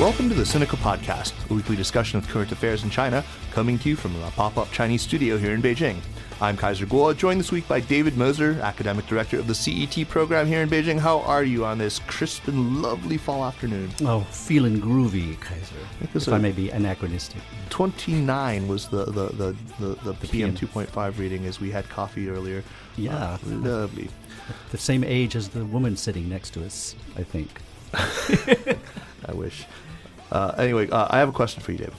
Welcome to the Sinica Podcast, a weekly discussion of current affairs in China, coming to you from a pop up Chinese studio here in Beijing. I'm Kaiser Kuo, joined this week by David Moser, Academic Director of the CET program here in Beijing. How are you on this crisp and lovely fall afternoon? Oh, feeling groovy, Kaiser. If I may be anachronistic. 29 was the, the, the, the, the, the PM 2.5 reading as we had coffee earlier. Yeah. Uh, lovely. The same age as the woman sitting next to us, I think. I wish. Uh, anyway, uh, I have a question for you, Dave.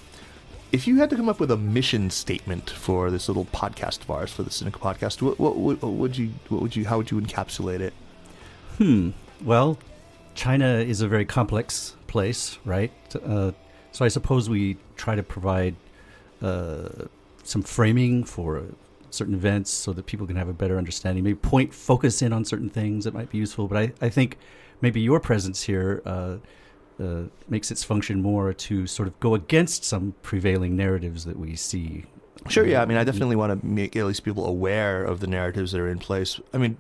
If you had to come up with a mission statement for this little podcast of ours, for the Sinica podcast, what, what, what, what would you, what would you, how would you encapsulate it? Hmm. Well, China is a very complex place, right? Uh, so I suppose we try to provide uh, some framing for certain events so that people can have a better understanding. Maybe point focus in on certain things that might be useful. But I, I think maybe your presence here uh, uh, makes its function more to sort of go against some prevailing narratives that we see. Sure, yeah. I mean, I definitely want to make at least people aware of the narratives that are in place. I mean,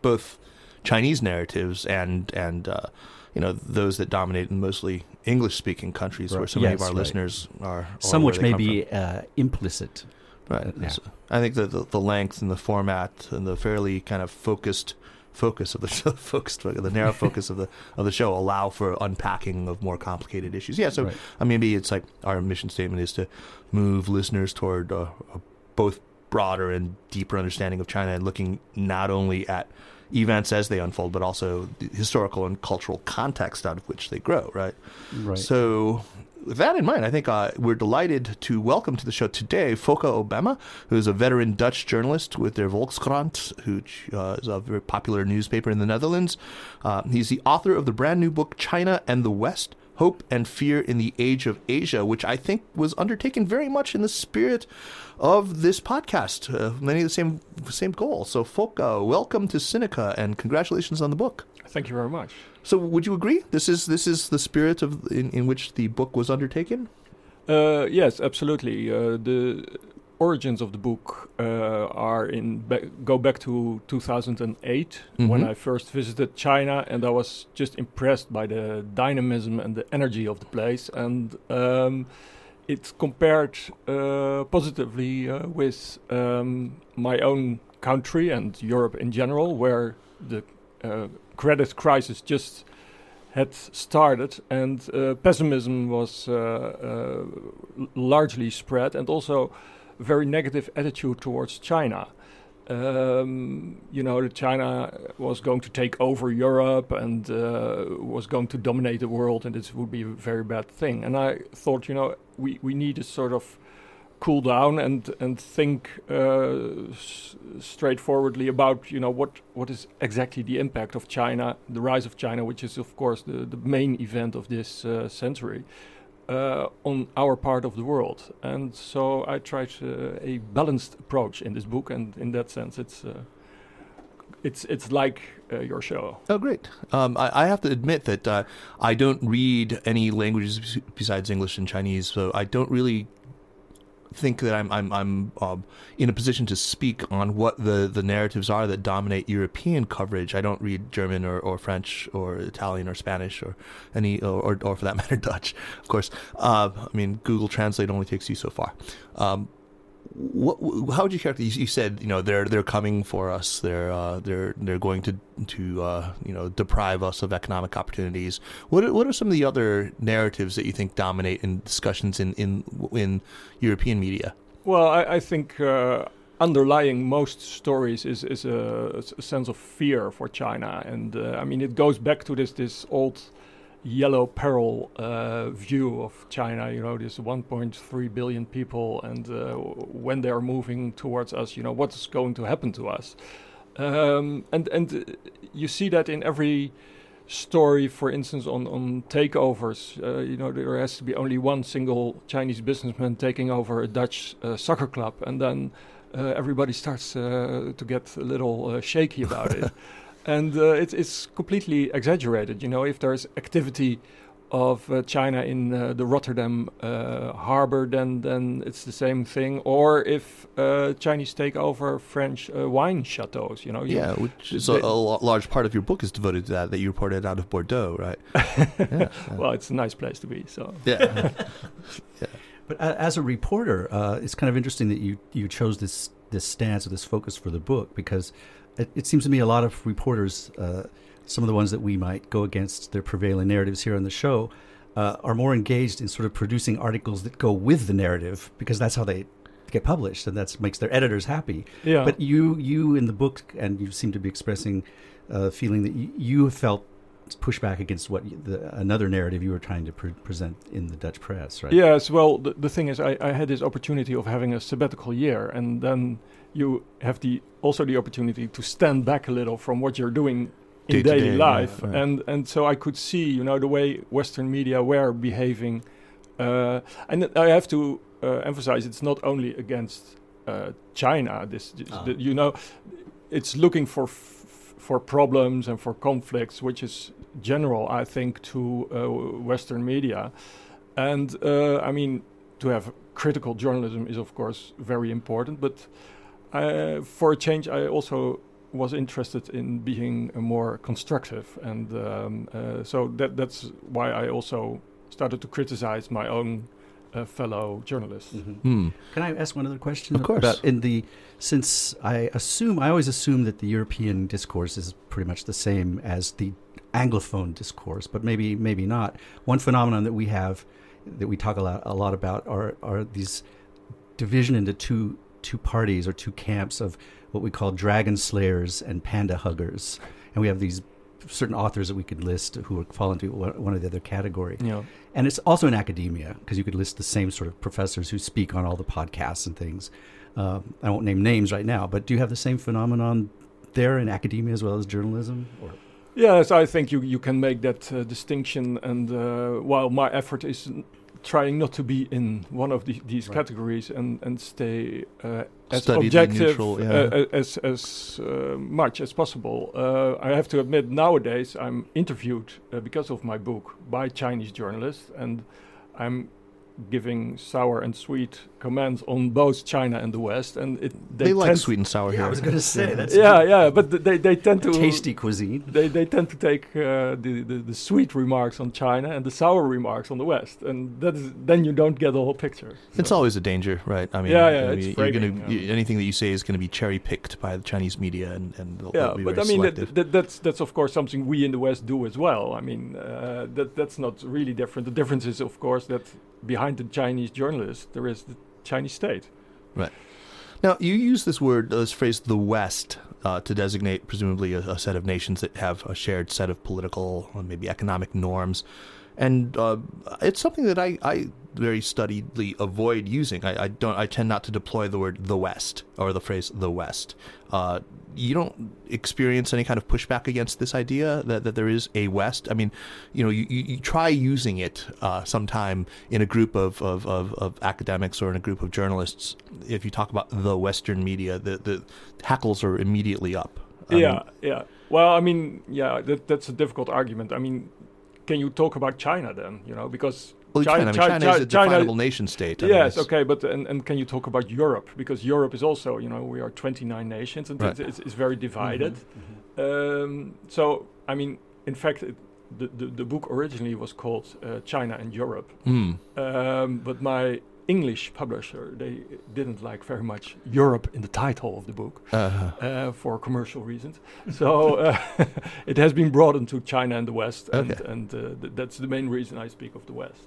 both Chinese narratives and and uh, you know those that dominate in mostly English-speaking countries, right. where so many of our right. listeners are. Some which may be uh, implicit. Right. Yeah. So I think that the, the length and the format and the fairly kind of focused focus of the show, focused the narrow focus of the of the show allow for unpacking of more complicated issues. Yeah, so right. I mean, maybe it's like our mission statement is to move listeners toward uh, a both broader and deeper understanding of China and looking not only at events as they unfold, but also the historical and cultural context out of which they grow. Right. Right. So with that in mind, I think uh, we're delighted to welcome to the show today Fokke Obbema, who is a veteran Dutch journalist with de Volkskrant, which uh, is a very popular newspaper in the Netherlands. Uh, he's the author of the brand new book China and the West. Hope and Fear in the Age of Asia, which I think was undertaken very much in the spirit of this podcast. Uh, many of the same same goals. So, Fokke, welcome to Sinica, and congratulations on the book. Thank you very much. So, would you agree? This is this is the spirit of in, in which the book was undertaken. Uh, yes, absolutely. Uh, the origins of the book uh, are in ba- go back to 2008 mm-hmm. when I first visited China, and I was just impressed by the dynamism and the energy of the place, and um, it compared uh, positively uh, with um, my own country and Europe in general, where the uh, credit crisis just had started and uh, pessimism was uh, uh, largely spread and also very negative attitude towards China. Um, you know that China was going to take over Europe and uh, was going to dominate the world, and this would be a very bad thing. And I thought, you know, we we need a sort of cool down and and think uh, straightforwardly about you know what what is exactly the impact of China, the rise of China, which is of course the the main event of this uh, century. Uh, on our part of the world, and so I tried uh, a balanced approach in this book, and in that sense, it's uh, it's it's like uh, your show. Oh, great! Um, I, I, have to admit that uh, I don't read any languages besides English and Chinese, so I don't really think that I'm I'm I'm um, in a position to speak on what the, the narratives are that dominate European coverage. I don't read German or, or French or Italian or Spanish or any or, or for that matter Dutch, of course. Uh, I mean Google Translate only takes you so far. Um, what, how would you characterize? You said you know they're they're coming for us. They're uh, they're they're going to to uh, you know deprive us of economic opportunities. What are, what are some of the other narratives that you think dominate in discussions in in in European media? Well, I, I think. Uh, underlying most stories is is a, a, sense of fear for China, and uh, I mean it goes back to this this old yellow peril uh, view of China. You know, there's 1.3 billion people, and uh, when they are moving towards us, you know, what's going to happen to us? Um, and and uh, you see that in every story, for instance, on on takeovers. Uh, you know, there has to be only one single Chinese businessman taking over a Dutch uh, soccer club, and then uh, everybody starts to get a little shaky about it. And it's it's completely exaggerated. You know, if there's activity of uh, China in uh, the Rotterdam uh, harbor, then then it's the same thing. Or if Chinese take over French wine chateaus, you know. You yeah, which is a, a, large part of your book is devoted to that. That you reported out of Bordeaux, right? yeah, Well, it's a nice place to be. So yeah. yeah. But as a reporter, uh, it's kind of interesting that you you chose this this stance or this focus for the book because it, it seems to me a lot of reporters uh, some of the ones that we might go against their prevailing narratives here on the show uh, are more engaged in sort of producing articles that go with the narrative because that's how they get published and that makes their editors happy. Yeah. But you, you in the book, and you seem to be expressing a feeling that you, you felt pushback against what the, another narrative you were trying to pre- present in the Dutch press, right? Yes. Well, the, the thing is, I, I had this opportunity of having a sabbatical year, and then you have the also the opportunity to stand back a little from what you're doing in daily day, life, yeah, right. and and so I could see, you know, the way Western media were behaving, uh, and I have to uh, emphasize it's not only against uh, China. This, this ah. the, you know, it's looking for for problems and for conflicts, which is general, I think, to uh, Western media, and uh, I mean, to have critical journalism is of course very important, but. Uh, for a change, I also was interested in being more constructive, and um, uh, so that that's why I also started to criticize my own uh, fellow journalists. Mm-hmm. Mm. Can I ask one other question? Of course. About in the since I assume I always assume that the European discourse is pretty much the same as the Anglophone discourse, but maybe maybe not. One phenomenon that we have that we talk a lot a lot about are are these division into two two parties or two camps of what we call dragon slayers and panda huggers. And we have these certain authors that we could list who fall into one or the other category. Yeah. And it's also in academia because you could list the same sort of professors who speak on all the podcasts and things. Um, I won't name names right now, but do you have the same phenomenon there in academia as well as journalism? Or? Yes, I think you, you can make that uh, distinction. And uh, while my effort is trying not to be in one of the, these right. categories and and stay uh, as Study objective neutral, yeah. uh, as as uh, much as possible. Uh, I have to admit, nowadays I'm interviewed uh, because of my book by Chinese journalists, and I'm giving sour and sweet comments on both China and the West, and it, they, they like sweet and sour yeah, here. I was going to say that's yeah, yeah, but th- they they tend to tasty cuisine. They they tend to take uh, the, the, the sweet remarks on China and the sour remarks on the West, and that is then you don't get the whole picture. So. It's always a danger, right? I mean, yeah, yeah, I mean, you're gonna, you, anything that you say is going to be cherry picked by the Chinese media, and and yeah, but I mean that, that, that's that's of course something we in the West do as well. I mean uh, that that's not really different. The difference is of course that behind the Chinese journalist there is the Chinese state. Right. Now, you use this word, this phrase, the West, uh, to designate presumably a, a, set of nations that have a shared set of political and maybe economic norms. And uh, it's something that I, I very studiedly avoid using. I, I, don't. I tend not to deploy the word "the West" or the phrase "the West." Uh, you don't experience any kind of pushback against this idea that, that there is a West. I mean, you know, you, you, you try using it uh, sometime in a group of, of, of, of, academics or in a group of journalists. If you talk about the Western media, the, the hackles are immediately up. I yeah, mean, yeah. Well, I mean, yeah, that, that's a difficult argument. I mean, can you talk about China then? You know, because well, China, China, I mean, China, is a definable nation state. I yes, mean, okay, but and, and can you talk about Europe? Because Europe is also, you know, we are 29 nations and right. it's, it's, very divided. Mm-hmm, mm-hmm. Um, so, I mean, in fact, it, the, the, the book originally was called uh, China and Europe, mm. um, but my English publisher they didn't like very much Europe in the title of the book uh-huh. uh, for commercial reasons. so uh, it has been broadened to China and the West, and, okay. and uh, th- that's the main reason I speak of the West.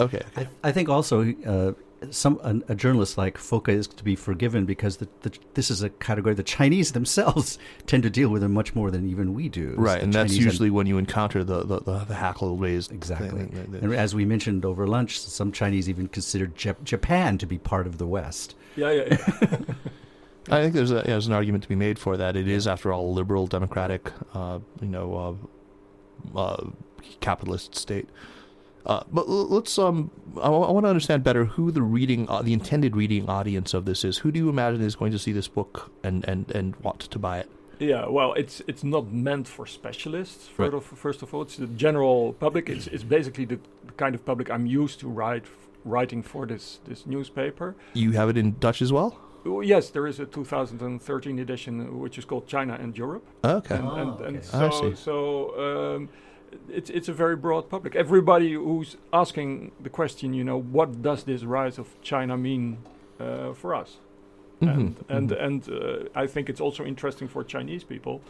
Okay. I, I, think also uh, some a, a journalist like Fokke is to be forgiven because the, the, this is a category the Chinese themselves tend to deal with it much more than even we do. Right, The and that's Chinese usually when you encounter the the, the, the hackle raised Exactly. thing, the- the- And as we mentioned over lunch, some Chinese even consider Jap- Japan to be part of the West. Yeah, yeah. yeah. I think there's a, yeah, there's an argument to be made for that. It is, after all, a liberal, democratic, uh, you know, uh, uh, capitalist state. Uh, but let's. Um, I, want to understand better who the reading, uh, the intended reading audience of this is. Who do you imagine is going to see this book and and and want to buy it? Yeah, well, it's it's not meant for specialists. Right. First of, first of all, it's the general public. It's it's basically the, the kind of public I'm used to write writing for this this newspaper. You have it in Dutch as well. Oh, yes, there is a 2013 edition which is called China and Europe. Okay. And, and, Oh, and okay. I so see. so um, it's it's a very broad public. Everybody who's asking the question, you know, what does this rise of China mean uh, for us? Mhm, and and mhm. and uh, I think it's also interesting for Chinese people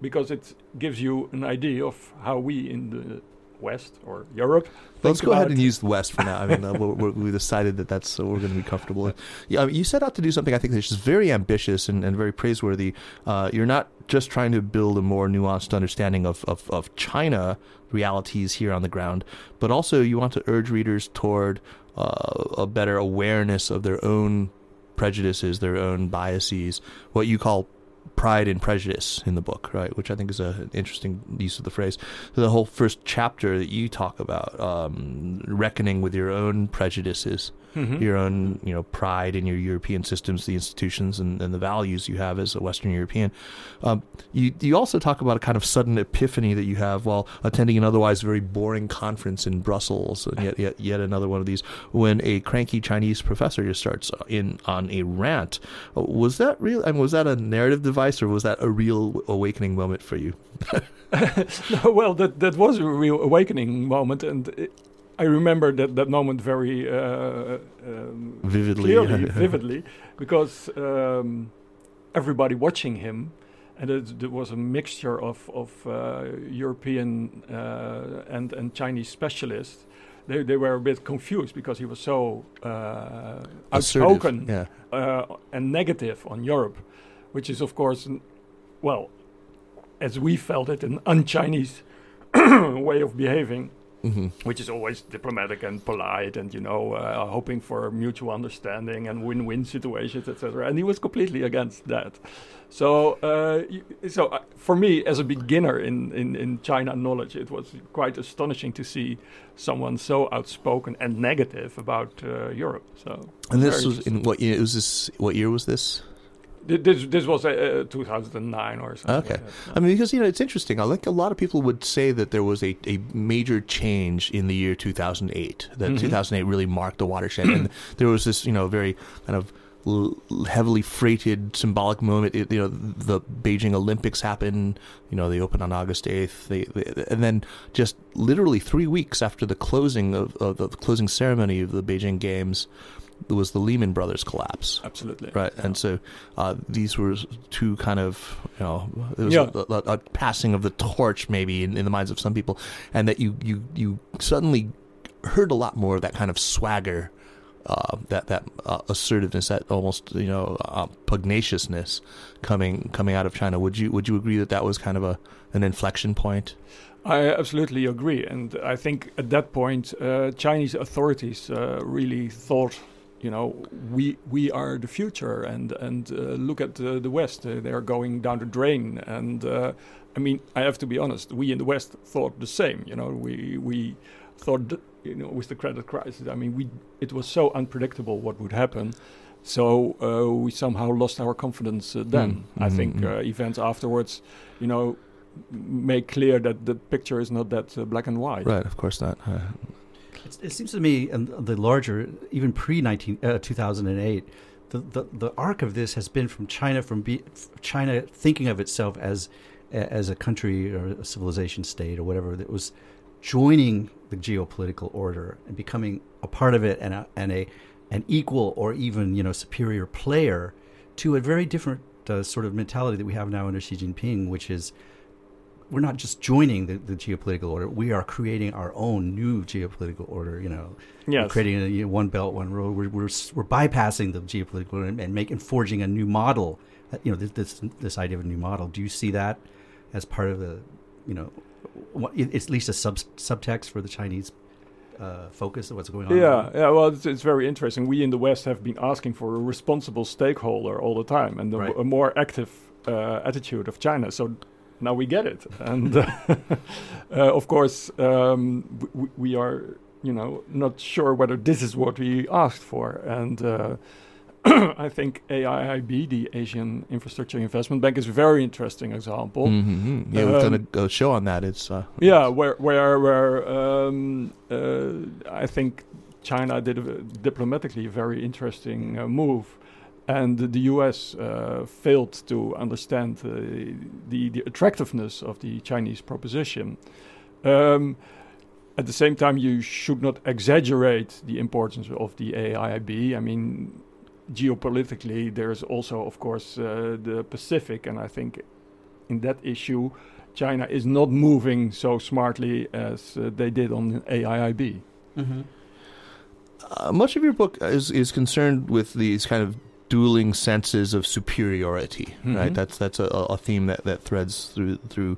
because it gives you an idea of how we in the West or Europe. Let's go ahead and use the West for now. I mean, uh, we decided that that's what we're going to be comfortable with. Yeah, I mean, you set out to do something I think that's just very ambitious and, and very praiseworthy. Uh, you're not just trying to build a more nuanced understanding of, of, of China realities here on the ground, but also you want to urge readers toward uh, a better awareness of their own prejudices, their own biases, what you call pride and prejudice in the book, right? Which I think is a, an interesting use of the phrase. The whole first chapter that you talk about, um, reckoning with your own prejudices, Mhm. your own, you know, pride in your European systems, the institutions, and, and the values you have as a Western European. Um, you you also talk about a kind of sudden epiphany that you have while attending an otherwise very boring conference in Brussels, and yet yet, yet another one of these when a cranky Chinese professor just starts in on a rant. Was that real? I mean, was that a narrative device, or was that a real awakening moment for you? no, well, that that was a real awakening moment, and it, I remember that that moment very uh, um, Vividly, clearly, vividly, because um, everybody watching him, and it, there was a mixture of of uh, European uh, and and Chinese specialists. They they were a bit confused because he was so uh, outspoken Yeah. uh, and negative on Europe, which is of course, n- well, as we felt it, an un-Chinese way of behaving, hmm which is always diplomatic and polite, and you know, uh, hoping for mutual understanding and win-win situations, etc. And he was completely against that. So, uh, so uh, for me, as a beginner in, in, in China knowledge, it was quite astonishing to see someone so outspoken and negative about uh, Europe. So, And this was in what year? Was this what year was this? Th- This this was uh, uh, 2009 or something. Okay. like. I mean, because you know, it's interesting. I think a lot of people would say that there was a, a major change in the year 2008. That Mhm. 2008 really marked the watershed, and there was this, you know, very kind of l- heavily freighted symbolic moment. It, you know, the Beijing Olympics happened. You know, they opened on August 8th. They, they and then just literally three weeks after the closing of, of the closing ceremony of the Beijing Games, there was the Lehman Brothers collapse. Absolutely. Right, Yeah. and so uh, these were two kind of, you know, it was Yeah. a, a, a passing of the torch maybe in, in the minds of some people, and that you you you suddenly heard a lot more of that kind of swagger, uh, that that uh, assertiveness, that almost you know uh, pugnaciousness coming coming out of China. Would you would you agree that that was kind of a an inflection point? I absolutely agree, and I think at that point, uh, Chinese authorities uh, really thought, you know, we we are the future, and and uh, look at uh, the West; uh, they are going down the drain. And uh, I mean, I have to be honest, we in the West thought the same. You know, we we thought, you know, with the credit crisis, I mean, we it was so unpredictable what would happen. So uh, we somehow lost our confidence uh, then. Mm, I think mm. uh, events afterwards, you know, make clear that the picture is not that uh, black and white. Right, of course not. It seems to me, and the larger, even pre uh, 2008, the, the the arc of this has been from China, from be, China thinking of itself as as a country or a civilization state or whatever that was joining the geopolitical order and becoming a part of it and a, and a an equal or even you know superior player to a very different uh, sort of mentality that we have now under Xi Jinping, which is we're not just joining the, the geopolitical order. We are creating our own new geopolitical order. You know, Yes. we're creating a you know, one belt, one road. We're, we're we're bypassing the geopolitical order and, and making forging a new model. You know, this, this this idea of a new model. Do you see that as part of the, you know, what, it's at least a sub subtext for the Chinese uh, focus of what's going on? Yeah, yeah. Well, it's, it's very interesting. We in the West have been asking for a responsible stakeholder all the time, and a, Right. a more active uh, attitude of China. So now we get it, and uh, uh, of course um, we, we are, you know, not sure whether this is what we asked for, and. Uh, I think AIIB, the Asian Infrastructure Investment Bank, is a very interesting example. hmm Yeah, we've done Um, a, a show on that. It's uh, Yeah, where where where um, uh, I think China did a, diplomatically a very interesting uh, move, and the U.S. Uh, failed to understand uh, the the attractiveness of the Chinese proposition. Um, at the same time, you should not exaggerate the importance of the AIIB. I mean, geopolitically, there's also, of course, uh, the Pacific, and I think in that issue, China is not moving so smartly as uh, they did on AIIB. Mm-hmm. uh, much of your book is is concerned with these kind of dueling senses of superiority, right? Mhm. That's that's a, a theme that, that threads through through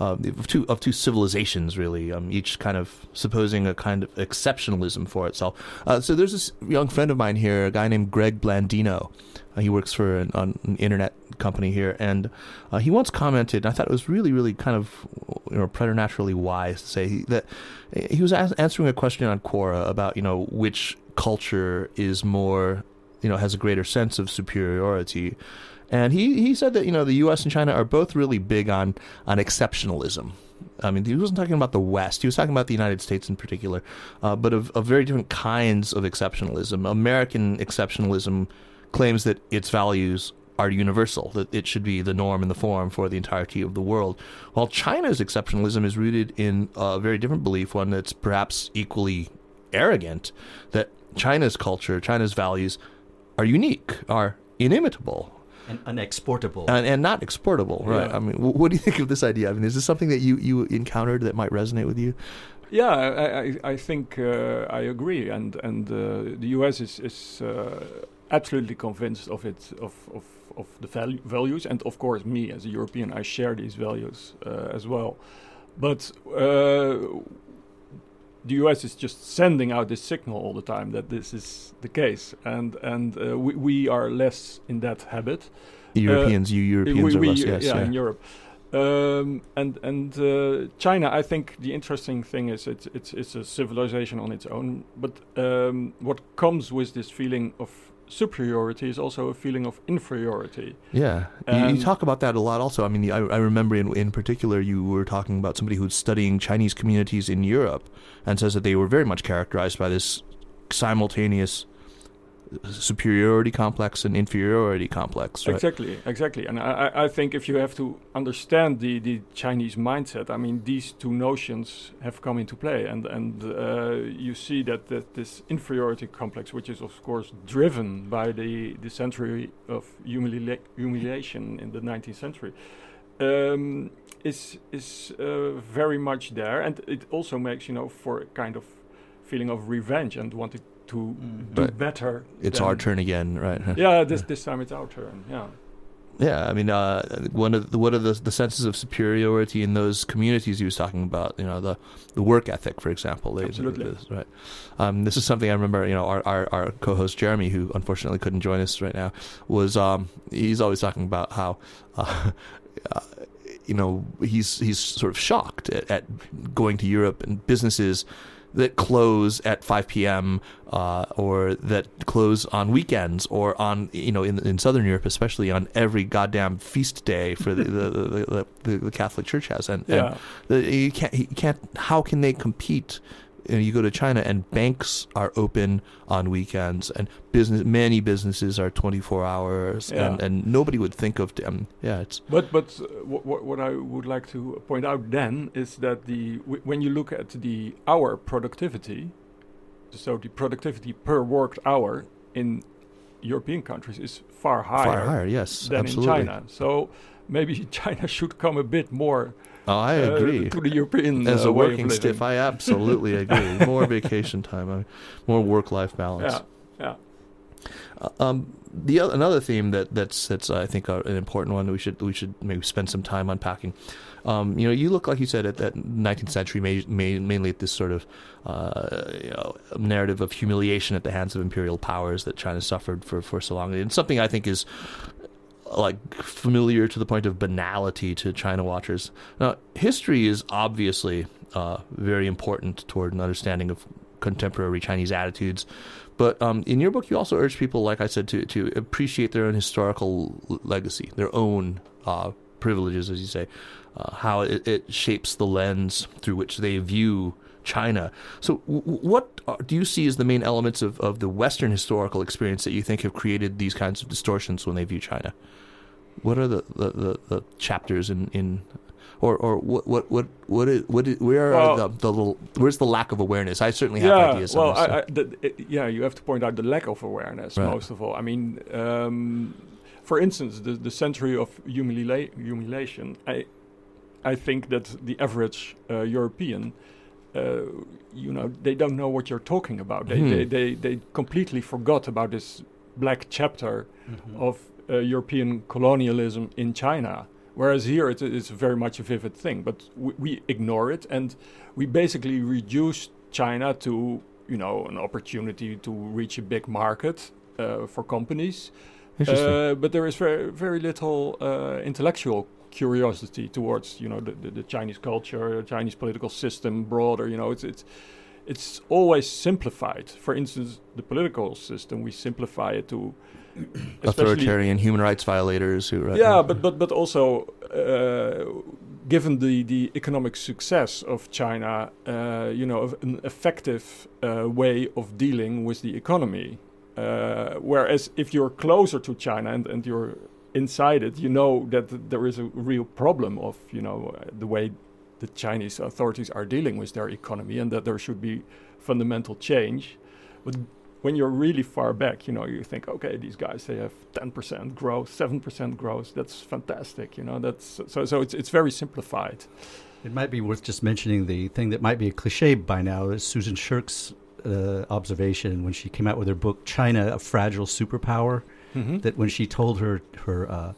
uh, of two of two civilizations, really. Um, each kind of supposing a kind of exceptionalism for itself. Uh, so there's this young friend of mine here, a guy named Greg Blandino. Uh, he works for an, an internet company here, and uh, he once commented. And I thought it was really, really kind of you know preternaturally wise to say that he was as- answering a question on Quora about you know which culture is more you know has a greater sense of superiority and he, he said that you know the U.S. and China are both really big on on exceptionalism. I mean, he wasn't talking about the West; he was talking about the United States in particular, uh, but of, of very different kinds of exceptionalism. American exceptionalism claims that its values are universal, that it should be the norm and the form for the entirety of the world, while China's exceptionalism is rooted in a very different belief, one that's perhaps equally arrogant, that China's culture, China's values are unique, are inimitable, And unexportable. and, and not exportable, right? Yeah. I mean, what do you think of this idea? I mean, is this something that you, you encountered that might resonate with you? Yeah, I, I, I think uh, I agree, and and uh, the U.S. is is uh, absolutely convinced of it of of, of the valu- values, and of course, me as a European, I share these values uh, as well. But uh, the U.S. is just sending out this signal all the time that this is the case, and and uh, we we are less in that habit. Europeans, you Europeans Uh, We- are we- less, yes, yeah, yeah. in Europe. Um, and and uh, China, I think the interesting thing is it's it's it's a civilization on its own. But um, what comes with this feeling of superiority is also a feeling of inferiority. Yeah, you, you talk about that a lot. Also, I mean, I, I remember in in particular you were talking about somebody who's studying Chinese communities in Europe and says that they were very much characterized by this simultaneous superiority complex and inferiority complex. Right? Exactly, exactly. And I, I- think if you have to understand the, the Chinese mindset, I mean, these two notions have come into play, and and uh, you see that, that this inferiority complex, which is of course driven by the the century of humili- humiliation in the 19th century, um, is is uh, very much there, and it also makes you know for a kind of feeling of revenge and wanting to Mhm. do Right. better. It's our turn again, right? Yeah, this this time it's our turn. Yeah. Yeah, I mean, uh, one of the, what are the the senses of superiority in those communities he was talking about? You know, the the work ethic, for example. They- Absolutely. this- right. Um, this is something I remember. You know, our, our our co-host Jeremy, who unfortunately couldn't join us right now, was um, he's always talking about how. Uh, uh, you know, he's he's sort of shocked at, at going to Europe and businesses that close at 5 p.m. Uh, or that close on weekends or on you know in in Southern Europe especially on every goddamn feast day for the the, the, the, the, Catholic Church has and, Yeah. and the, you can't you can't how can they compete you, know, you go to China and banks are open on weekends and business many businesses are 24 hours Yeah. and, and nobody would think of um, yeah it's But but uh, what, what what I would like to point out then is that the w- when you look at the hour productivity, so the productivity per worked hour in European countries is far higher, far higher yes than absolutely in China. So maybe China should come a bit more Oh, I uh, agree. to the European As a working stiff. I absolutely agree. More vacation time, uh, more work-life balance. yeah, yeah. Uh, Um, the other, another theme that that's that's I think uh, an important one we should we should maybe spend some time unpacking. Um, you know, you look like you said at that 19th century, ma- ma- mainly at this sort of uh, you know narrative of humiliation at the hands of imperial powers that China suffered for for so long, and something I think is like familiar to the point of banality to China watchers. Now, history is obviously uh, very important toward an understanding of contemporary Chinese attitudes. But um, in your book, you also urge people, like I said, to to appreciate their own historical legacy, their own uh, privileges, as you say, uh, how it, it shapes the lens through which they view China. So, what are, do you see as the main elements of, of the Western historical experience that you think have created these kinds of distortions when they view China? What are the, the, the, the chapters in, in or or what what what what is, what is, where are Well- the, the little where's the lack of awareness? I certainly have yeah, ideas. well, on this, so- I, I, the, it- yeah, you have to point out the lack of awareness Right. most of all. I mean, um, for instance, the the century of humiliation. I I think that the average uh, European, uh, you know, they don't know what you're talking about. They, Hmm. they, they they completely forgot about this black chapter Mhm. of uh, European colonialism in China. Whereas here it is very much a vivid thing, but we, we ignore it and we basically reduce China to you know an opportunity to reach a big market uh, for companies. Uh, but there is very very little uh, intellectual curiosity towards you know the, the, the Chinese culture, the Chinese political system broader. You know it's it's it's always simplified. For instance, the political system we simplify it to Authoritarian human rights violators who. Right, yeah, but but but also, uh, given the the economic success of China, uh, you know, an effective uh, way of dealing with the economy. Uh, whereas if you're closer to China and, and you're inside it, you know that th- there is a real problem of you know the way the Chinese authorities are dealing with their economy, and that there should be fundamental change. But when you're really far back, you know, you think, okay, these guys they have 10% growth, 7% growth. That's fantastic, you know. That's so so it's it's very simplified. It might be worth just mentioning the thing that might be a cliche by now is Susan Shirk's uh, observation when she came out with her book China, a Fragile Superpower. Mm-hmm. That when she told her her uh,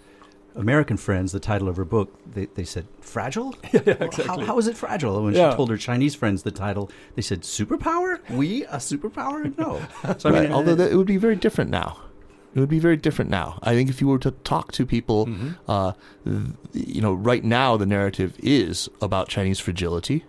American friends the title of her book, they, they said fragile. yeah, exactly. How, how is it fragile? And when Yeah. she told her Chinese friends the title, they said superpower. We a superpower? No. So I Right, mean, although that, it would be very different now. It would be very different now. I think if you were to talk to people, Mhm. uh, th- you know, right now the narrative is about Chinese fragility.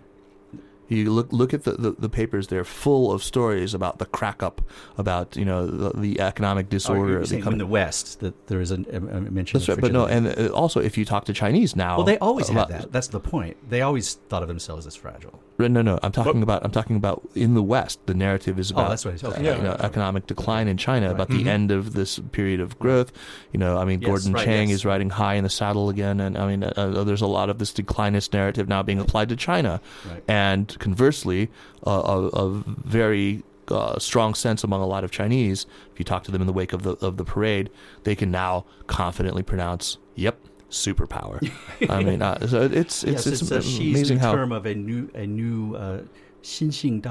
You look look at the, the, the papers; they're full of stories about the crack up, about you know the, the economic oh, disorder. you're the saying com- in the West that there is a, a, mention. That's right, but no, and uh, also if you talk to Chinese now, well, they always had that. That's the point. They always thought of themselves as fragile. No, no, I'm talking about I'm talking about in the West. The narrative is Oh, about that's what it is. Okay. uh, Yeah. you know, economic decline in China, Right. about the end of this period of growth. You know, I mean, Yes, Gordon Chang yes. is riding high in the saddle again, and I mean, uh, uh, there's a lot of this declinist narrative now being applied to China, Right. and conversely, uh, a, a very uh, strong sense among a lot of Chinese. If you talk to them in the wake of the of the parade, they can now confidently pronounce, "Yep." Superpower. I mean, uh, so it's it's yes, it's, it's a amazing how term of a new a new uh, Xinxing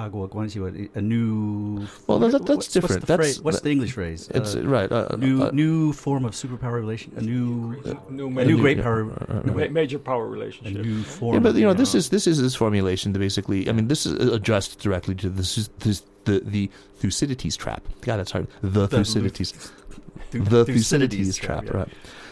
a new. Well, that, that's different. What's the, that's, phrase, what's the English phrase? It's, uh, right. Uh, uh, new uh, new form of superpower relation. A new new, major, new great yeah, power. Uh, uh, right. Major power relationship. A new form. Yeah, but you know, this is this is this formulation to basically. I mean, this is addressed directly to this this the the Thucydides trap. God, that's hard. The, the Thucydides. Th- the Thucydides, Thucydides trap, yeah.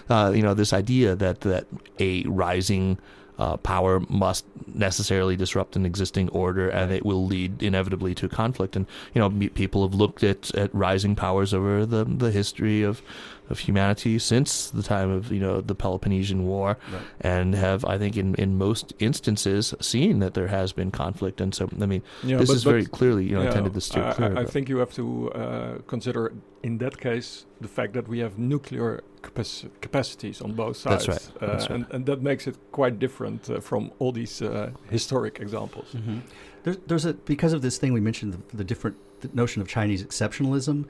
right? you know, this idea that that a rising uh, power must necessarily disrupt an existing order, and it will lead inevitably to conflict. And you know, people have looked at, at rising powers over the the history of of humanity since the time of you know the Peloponnesian War, Right. and have I think in in most instances seen that there has been conflict. And so I mean, Yeah, this but- is but- very clearly you know yeah, intended to steer I, clear. I, I think you have to uh, consider in that case the fact that we have nuclear capaci- capacities on both sides. That's right, Uh, that's right. And, and that makes it quite different uh, from all these uh, historic examples. There's, there's a because of this thing we mentioned the, the different the notion of Chinese exceptionalism.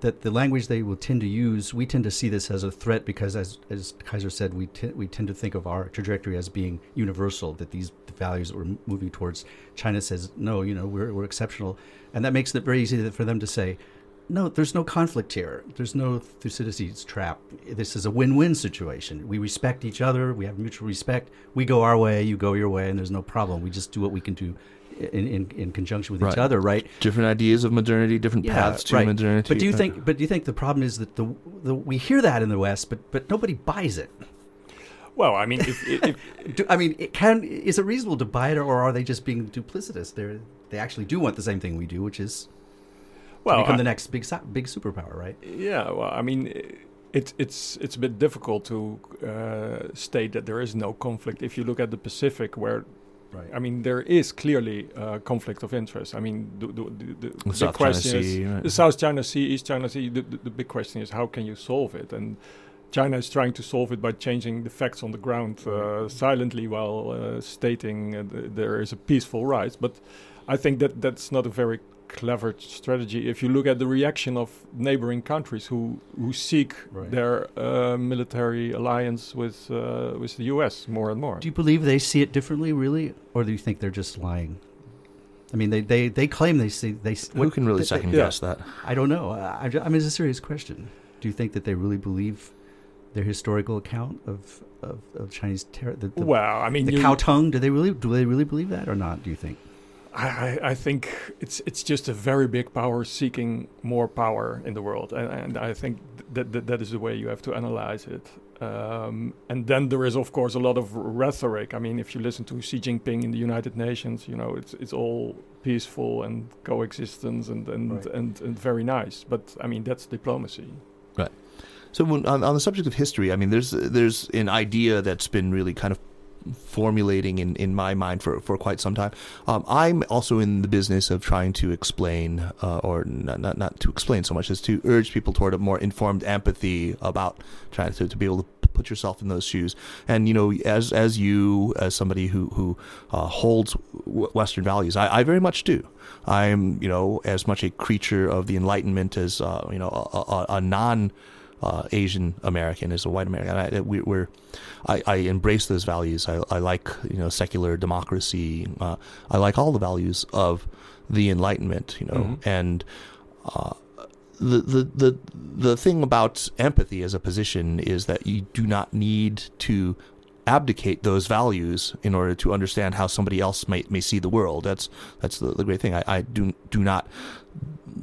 that the language they will tend to use, we tend to see this as a threat because, as as Kaiser said, we t- we tend to think of our trajectory as being universal. That these values that we're moving towards, China says no, you know, we're we're exceptional, and that makes it very easy for them to say, no, there's no conflict here. There's no Thucydides trap. This is a win-win situation. We respect each other. We have mutual respect. We go our way, you go your way, and there's no problem. We just do what we can do in, in, in conjunction with Right. each other, right? Different ideas of modernity, different paths to right. modernity. But do you think? But do you think the problem is that the, the we hear that in the West, but but nobody buys it? Well, I mean, if, if, if Do, I mean, it can is it reasonable to buy it, or are they just being duplicitous? They they actually do want the same thing we do, which is well, become I- the next big big superpower, right? Yeah, well, I mean, it's it's it's a bit difficult to uh, state that there is no conflict. If you look at the Pacific, where Right. I mean, there is clearly uh, conflict of interest. I mean, the, the, the, the South China question Sea, is right. the South China Sea, East China Sea. The, the, the big question is how can you solve it? And China is trying to solve it by changing the facts on the ground uh, silently while uh, stating uh, th- there is a peaceful rise. But I think that that's not a very clever strategy. If you look at the reaction of neighboring countries who who seek Right. their uh, military alliance with uh, with the U.S. more and more. Do you believe they see it differently, really, or do you think they're just lying? I mean, they they, they claim they see they. s- Who can really they- second yeah. guess that? I don't know. I, I I mean, it's a serious question. Do you think that they really believe their historical account of of, of Chinese terror? The, the, well, I mean, the you- cow tongue. Do they really do they really believe that or not? Do you think? I, I- think it's it's just a very big power seeking more power in the world, and, and I think that, that that is the way you have to analyze it. Um, and then there is, of course, a lot of rhetoric. I mean, if you listen to Xi Jinping in the United Nations, you know, it's it's all peaceful and coexistence and and, Right. and, and very nice. But I mean, that's diplomacy. Right. So when, on, on the subject of history, I mean, there's there's an idea that's been really kind of formulating in, in my mind for, for quite some time. Um, I'm also in the business of trying to explain, uh, or not, not not to explain so much as to urge people toward a more informed empathy about trying to, to be able to put yourself in those shoes. And you know, as as you as somebody who who uh, holds Western values, I, I very much do. I'm you know as much a creature of the Enlightenment as uh, you know a, a, a non uh, Asian American as a white American. I, we, we're, I, I embrace those values. I, I like you know secular democracy. Uh, I like all the values of the Enlightenment. You know, Mhm. and uh, the, the the the thing about empathy as a position is that you do not need to abdicate those values in order to understand how somebody else may, may see the world. That's that's the, the great thing. I, I do do not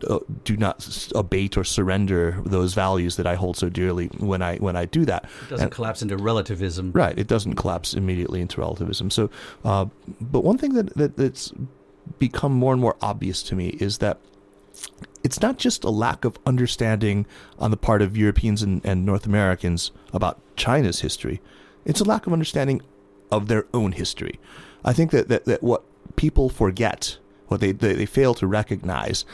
uh, do not abate or surrender those values that I hold so dearly when I when I do that. It doesn't And- collapse into relativism. Right. It doesn't collapse immediately into relativism. So, uh, but one thing that, that that's become more and more obvious to me is that it's not just a lack of understanding on the part of Europeans and, and North Americans about China's history. It's a lack of understanding of their own history. I think that, that, that what people forget, what they, they, they fail to recognize,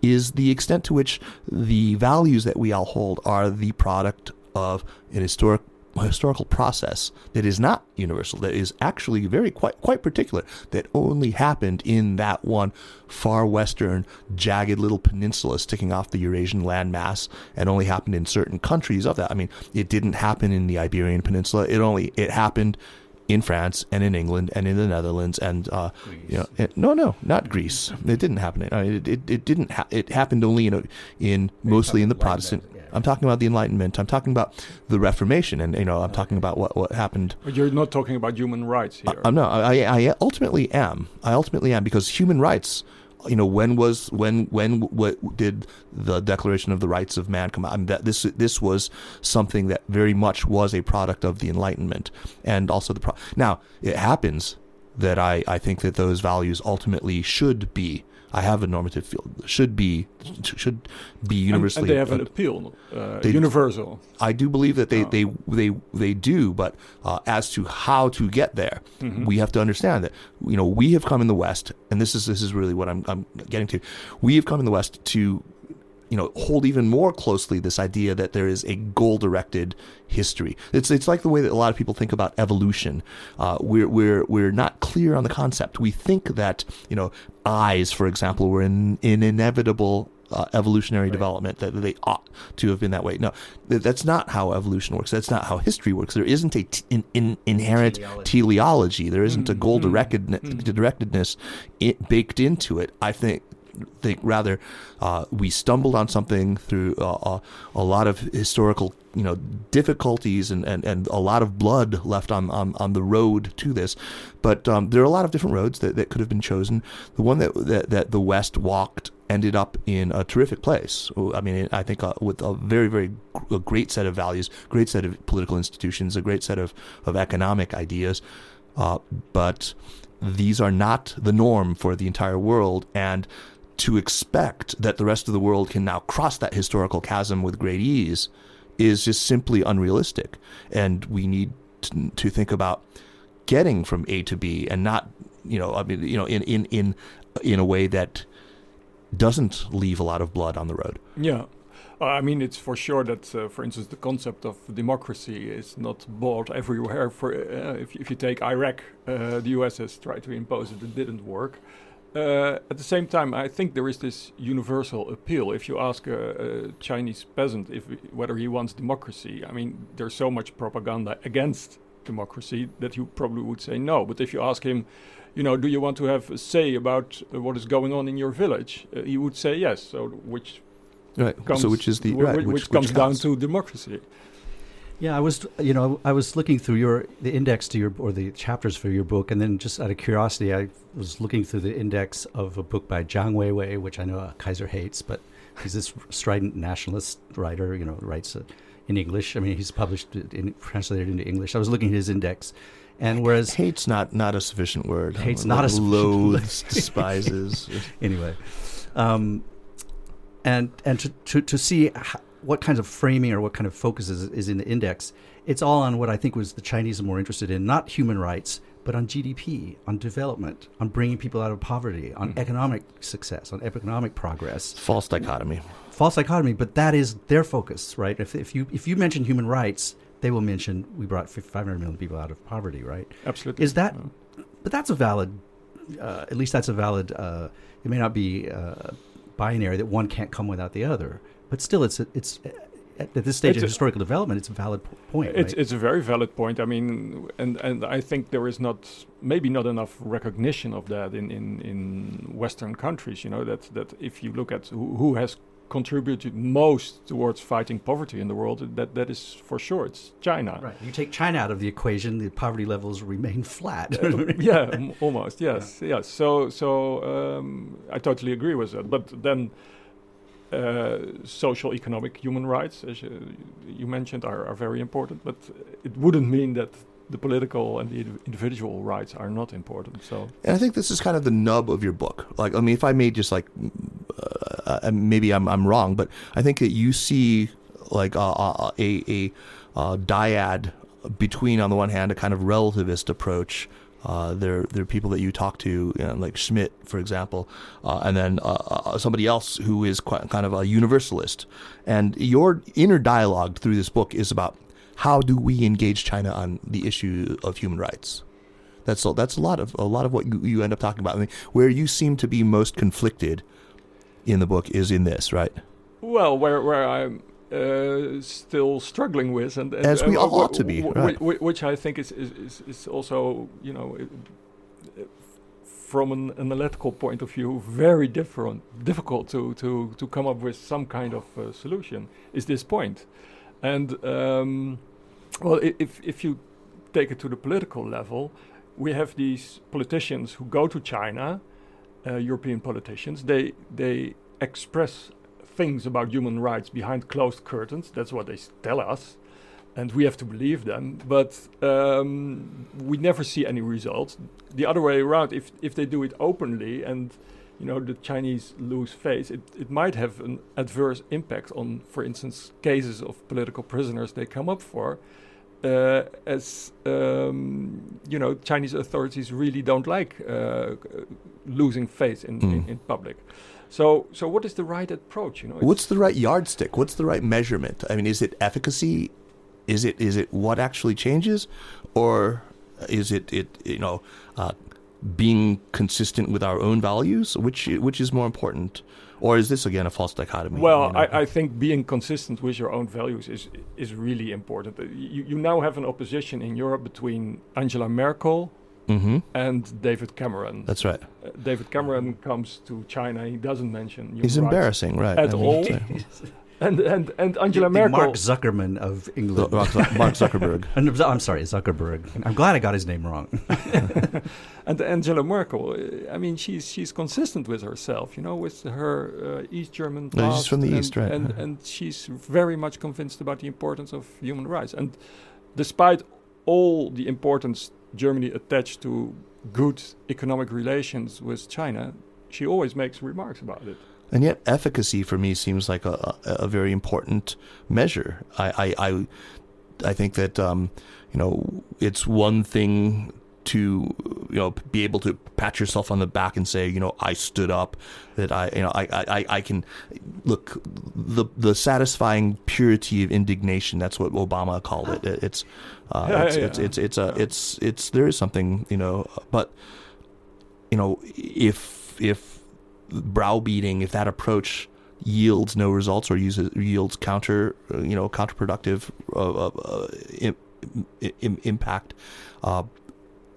is the extent to which the values that we all hold are the product of an historic historical process that is not universal, that is actually very quite quite particular, that only happened in that one far western jagged little peninsula sticking off the Eurasian landmass, and only happened in certain countries of that. I mean, it didn't happen in the Iberian Peninsula. It only it happened in France and in England and in the Netherlands and uh, you know it, no no not Greece it didn't happen it it, it, it didn't ha- it happened only in in mostly in the Protestant I'm talking about the Enlightenment I'm talking about the Reformation and you know I'm talking about what what happened But you're not talking about human rights here. I'm not. I, I ultimately am. I ultimately am because human rights. You know, when was when when what did the Declaration of the Rights of Man come out? I mean, that this this was something that very much was a product of the Enlightenment, and also the pro- now it happens that I I think that those values ultimately should be. I have a normative field should be should be universally. and, they have an appeal, uh, they- universal. I do believe that they Oh. they they they do, but uh, as to how to get there, Mhm. we have to understand that you know we have come in the West, and this is this is really what I'm I'm getting to. We have come in the West to you know hold even more closely this idea that there is a goal directed history. It's it's like the way that a lot of people think about evolution. Uh, we're we're we're not clear on the concept. We think that you know eyes, for example, were an, an inevitable uh, evolutionary development that they ought to have been that way. No, th- that's not how evolution works. That's not how history works. There isn't a t- in, in, inherent Teleology. teleology. There isn't a goal directed, directedness it, baked into it. I think think rather uh, we stumbled on something through uh, uh, a lot of historical you know difficulties and, and, and a lot of blood left on, on, on the road to this. But um, there are a lot of different roads that, that could have been chosen. The one that, that that the west walked ended up in a terrific place. I mean I think uh, with a very very a great set of values great set of political institutions a great set of, of economic ideas. Uh, but these are not the norm for the entire world. And to expect that the rest of the world can now cross that historical chasm with great ease is just simply unrealistic. And we need to, to think about getting from A to B and not, you know, I mean, you know, in, in, in, in a way that doesn't leave a lot of blood on the road. Yeah. I mean, it's for sure that, uh, for instance, the concept of democracy is not bought everywhere. For uh, if, if you take Iraq, uh, the US has tried to impose it; it didn't work. Uh, at the same time, I think there is this universal appeal. If you ask a, a Chinese peasant if whether he wants democracy, I mean, there's so much propaganda against democracy that he probably would say no. But if you ask him, you know, do you want to have a say about uh, what is going on in your village? Uh, he would say yes. So which Right. comes so which is the right, which, which, which comes down to democracy. Yeah, I was, you know, I was looking through your the index to your or the chapters for your book, and then just out of curiosity, I was looking through the index of a book by Zhang Weiwei, which I know Kaiser hates, but he's this strident nationalist writer. You know, writes in English. I mean, he's published it in, translated into English. I was looking at his index, and whereas Hate's not not a sufficient word. Hate's not a sufficient loathes, despises. anyway, um, and and to, to, to see what kinds of framing or what kind of focus is, is in the index, it's all on what I think was the Chinese are more interested in, not human rights, but on GDP, on development, on bringing people out of poverty, on economic success, on economic progress. False dichotomy. False dichotomy, but that is their focus, right? If, if you if you mention human rights, they will mention we brought 500 million people out of poverty, right? Absolutely. Is that? Yeah. But that's a valid. Uh, at least that's a valid. Uh, it may not be uh, binary that one can't come without the other, but still, it's it's at this stage It's of a- historical development, it's a valid point. It's right? it's a very valid point. I mean, and and I think there is not maybe not enough recognition of that in in in Western countries. You know that that if you look at who, who has contributed most towards fighting poverty in the world, that that is for sure it's China. right. You take China out of the equation, the poverty levels remain flat. yeah, almost. Yes, yes. So, so um, I totally agree with that. But then, uh, social, economic, human rights, as you, you mentioned, are, are very important. But it wouldn't mean that the political and the individual rights are not important. So, And I think this is kind of the nub of your book. Like, I mean, if I may just like, uh, uh, maybe I'm I'm wrong, but I think that you see like a a uh, dyad between, on the one hand, a kind of relativist approach. Uh, there, there are people that you talk to, you know, like Schmidt, for example, uh, and then uh, uh, somebody else who is quite, kind of a universalist. And your inner dialogue through this book is about how do we engage China on the issue of human rights. That's a, that's a lot of a lot of what you, you end up talking about. I mean, where you seem to be most conflicted in the book is in this, right? well, where where I'm. Uh, still struggling with, and, and As we uh, all ought to be, right. wh- which I think is is, is, also, you know, from an analytical point of view, very different, difficult to to to come up with some kind of uh, solution. Is this point, and um, well, if if you take it to the political level, we have these politicians who go to China, uh, European politicians. They they express things about human rights behind closed curtains. That's what they tell us, and we have to believe them. But um, we never see any results. The other way around, if if they do it openly and you know the Chinese lose face, it, it might have an adverse impact on, for instance, cases of political prisoners they come up for. Uh, as um, you know, Chinese authorities really don't like uh, losing face in, in, Mm. in public. So, so what is the right approach? You know, What's the right yardstick? What's the right measurement? I mean, is it efficacy? Is it is it what actually changes, or is it it you know uh, being consistent with our own values? Which which is more important, or is this again a false dichotomy? Well, you know? I, I think being consistent with your own values is is really important. You, you now have an opposition in Europe between Angela Merkel Mhm. and David Cameron. That's right. Uh, David Cameron comes to China. He doesn't mention human He's embarrassing, right? At all. so- And and and Angela the Merkel. Mark Zuckerman of England. Mark Mark Zuckerberg. I'm sorry, Zuckerberg. I'm glad I got his name wrong. and Angela Merkel, uh, I mean, she's she's consistent with herself, you know, with her uh, East German No, she's past. from the and, East, right. And and she's very much convinced about the importance of human rights. And despite all the importance Germany attached to good economic relations with China, she always makes remarks about it. And yet, efficacy for me seems like a, a, a very important measure. I, I, I, I think that um, you know it's one thing to you know be able to pat yourself on the back and say you know I stood up, that I you know I, I, I can look the the satisfying purity of indignation. That's what Obama called it. It- It's uh, Yeah, it's, yeah, it's it's it's a it's it's there is something you know, but you know if if browbeating, if that approach yields no results or uses yields counter, uh, you know, counterproductive uh, uh, uh, im- im- impact, uh,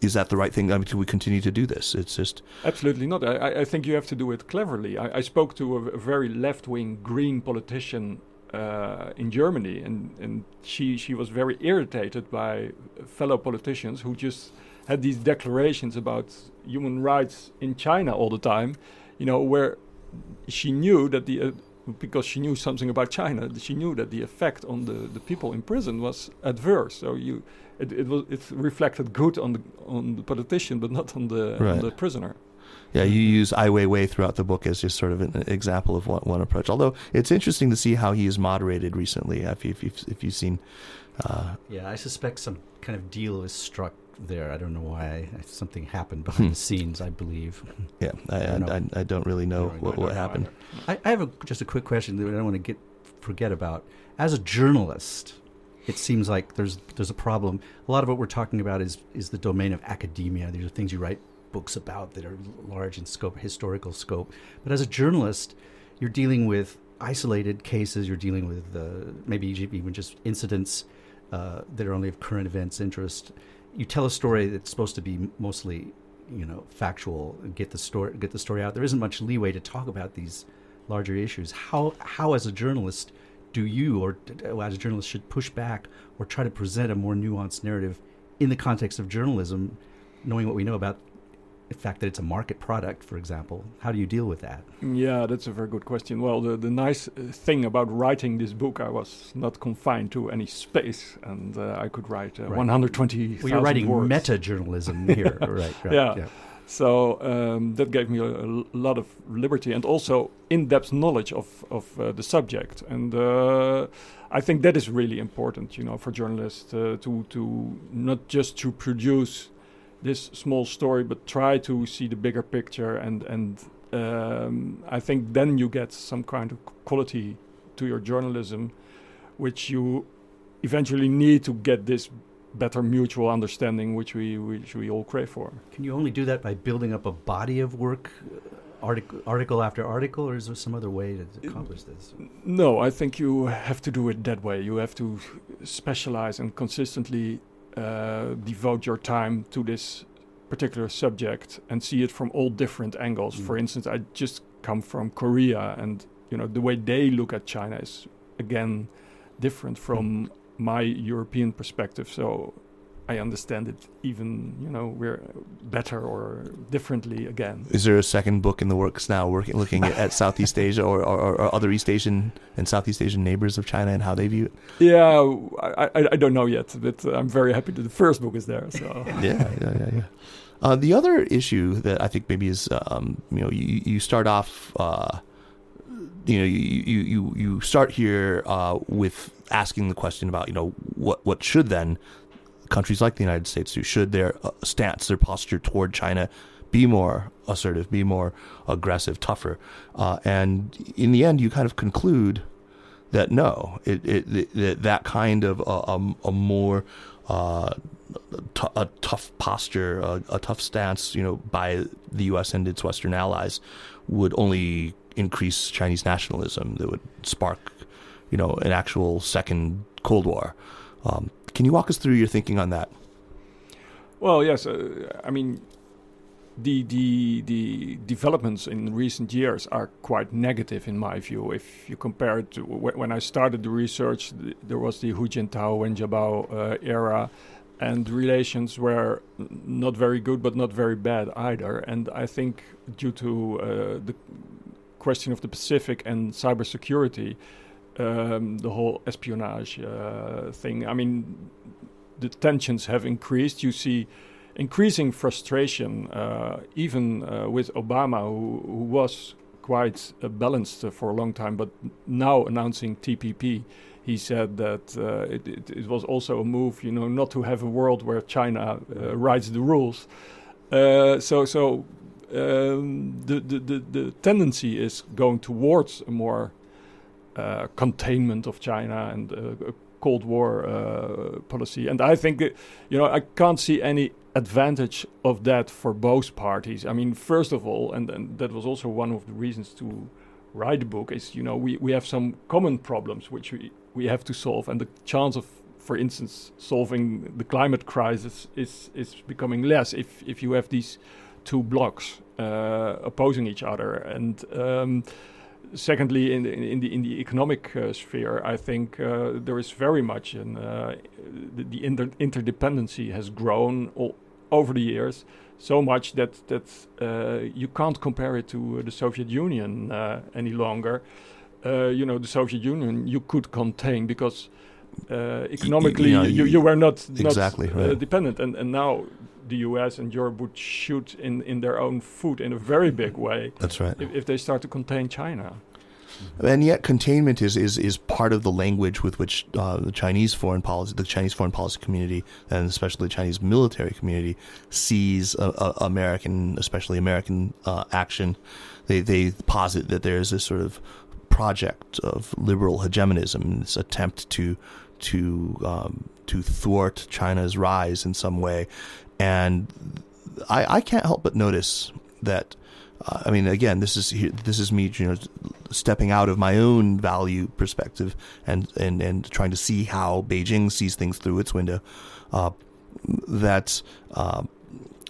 is that the right thing? I mean, do we continue to do this? It's just Absolutely not. I, I- think you have to do it cleverly. I, I spoke to a, a very left-wing green politician uh, in Germany, and, and she she was very irritated by fellow politicians who just had these declarations about human rights in China all the time. You know, where she knew that the uh, because she knew something about China, she knew that the effect on the, the people in prison was adverse. So you, it, it was it reflected good on the on the politician, but not on the on the prisoner. Yeah. You use Ai Weiwei throughout the book as just sort of an example of one, one approach. Although it's interesting to see how he is moderated recently. If, you, if, you've, if you've seen, uh, yeah, I suspect some kind of deal is struck there. I don't know why. Something happened behind Hmm. the scenes, I believe. yeah, I, I I. I, don't really know don't what, I what don't happened. I, I have a, just a quick question that I don't want to get forget about. As a journalist, it seems like there's there's a problem. A lot of what we're talking about is is the domain of academia. These are things you write books about that are large in scope, historical scope. But as a journalist, you're dealing with isolated cases. You're dealing with uh, maybe even just incidents uh, that are only of current events interest. You tell a story that's supposed to be mostly, you know, factual. Get the story get the story out. There isn't much leeway to talk about these larger issues. How how as a journalist do you or as a journalist should push back or try to present a more nuanced narrative in the context of journalism, knowing what we know about the fact that it's a market product, for example? How do you deal with that? Yeah, that's a very good question. Well, the, the nice uh, thing about writing this book, I was not confined to any space, and uh, I could write uh, Right. 120. Well, you're writing words. meta journalism here, right? right Yeah. So um, that gave me a lot of liberty and also in-depth knowledge of of uh, the subject, and uh, I think that is really important, you know, for journalists uh, to to not just to produce this small story, but try to see the bigger picture, and and um, I think then you get some kind of quality to your journalism, which you eventually need to get this better mutual understanding, which we which we all crave for. Can you only do that by building up a body of work, article, article after article, or is there some other way to accomplish this? No, I think you have to do it that way. You have to specialize and consistently uh, devote your time to this particular subject and see it from all different angles. Mm. For instance, I just come from Korea, and you know the way they look at China is again different from my European perspective. So I understand it even you know we're better or differently again. Is there a second book in the works now, working looking at, at Southeast Asia or, or, or other East Asian and Southeast Asian neighbors of China and how they view it? Yeah, I, I, I don't know yet, but I'm very happy that the first book is there. So yeah, yeah, yeah, yeah. Uh, the other issue that I think maybe is, um, you know, you, you start off, uh, you know, you, you, you, you start here uh, with asking the question about, you know, what, what should then countries like the United States do? Should their uh, stance, their posture toward China be more assertive, be more aggressive, tougher? Uh, and in the end, you kind of conclude that no, it, it, that that kind of a, a, a more uh, t- a tough posture, a, a tough stance, you know, by the U.S. and its Western allies, would only increase Chinese nationalism, that would spark, you know, an actual second Cold War. Um, can you walk us through your thinking on that? Well, yes. Uh, I mean, the the the developments in recent years are quite negative in my view. If you compare it to when I started the research, there was the Hu Jintao and Jiabao uh, era, and relations were not very good, but not very bad either. And I think due to uh, the question of the Pacific and cybersecurity, um, the whole espionage uh, thing. I mean, the tensions have increased. You see increasing frustration, uh, even uh, with Obama, who, who was quite balanced for a long time, but now announcing TPP, he said that uh, it, it, it, was also a move, you know, not to have a world where China uh, writes the rules. Uh, so, so um, the, the, the, the tendency is going towards a more containment of China and a Cold War uh, policy. And I think, you know, I can't see any advantage of that for both parties. I mean, first of all, and, and that was also one of the reasons to write the book, is, you know, we, we have some common problems which we, we have to solve. And the chance of, for instance, solving the climate crisis is, is becoming less if, if you have these two blocks uh, opposing each other. And um, secondly, in the, in the in the economic uh, sphere, I think uh, there is very much an uh, the, the inter interdependency has grown all over the years so much that that uh, you can't compare it to the Soviet Union uh, any longer. Uh, you know, the Soviet Union you could contain because economically you, you, you, were not, exactly, not right. dependent, and and now the US and Europe would shoot in, in their own foot in a very big way. That's right. If, if they start to contain China. And yet, containment is, is, is part of the language with which uh, the Chinese foreign policy, the Chinese foreign policy community, and especially the Chinese military community, sees uh, uh, American, especially American uh, action. They they posit that there is this sort of project of liberal hegemonism, this attempt to to um, to thwart China's rise in some way, and I, I can't help but notice that. Uh, I mean, again, this is this is me, you know, stepping out of my own value perspective and and and trying to see how Beijing sees things through its window. Uh, that uh,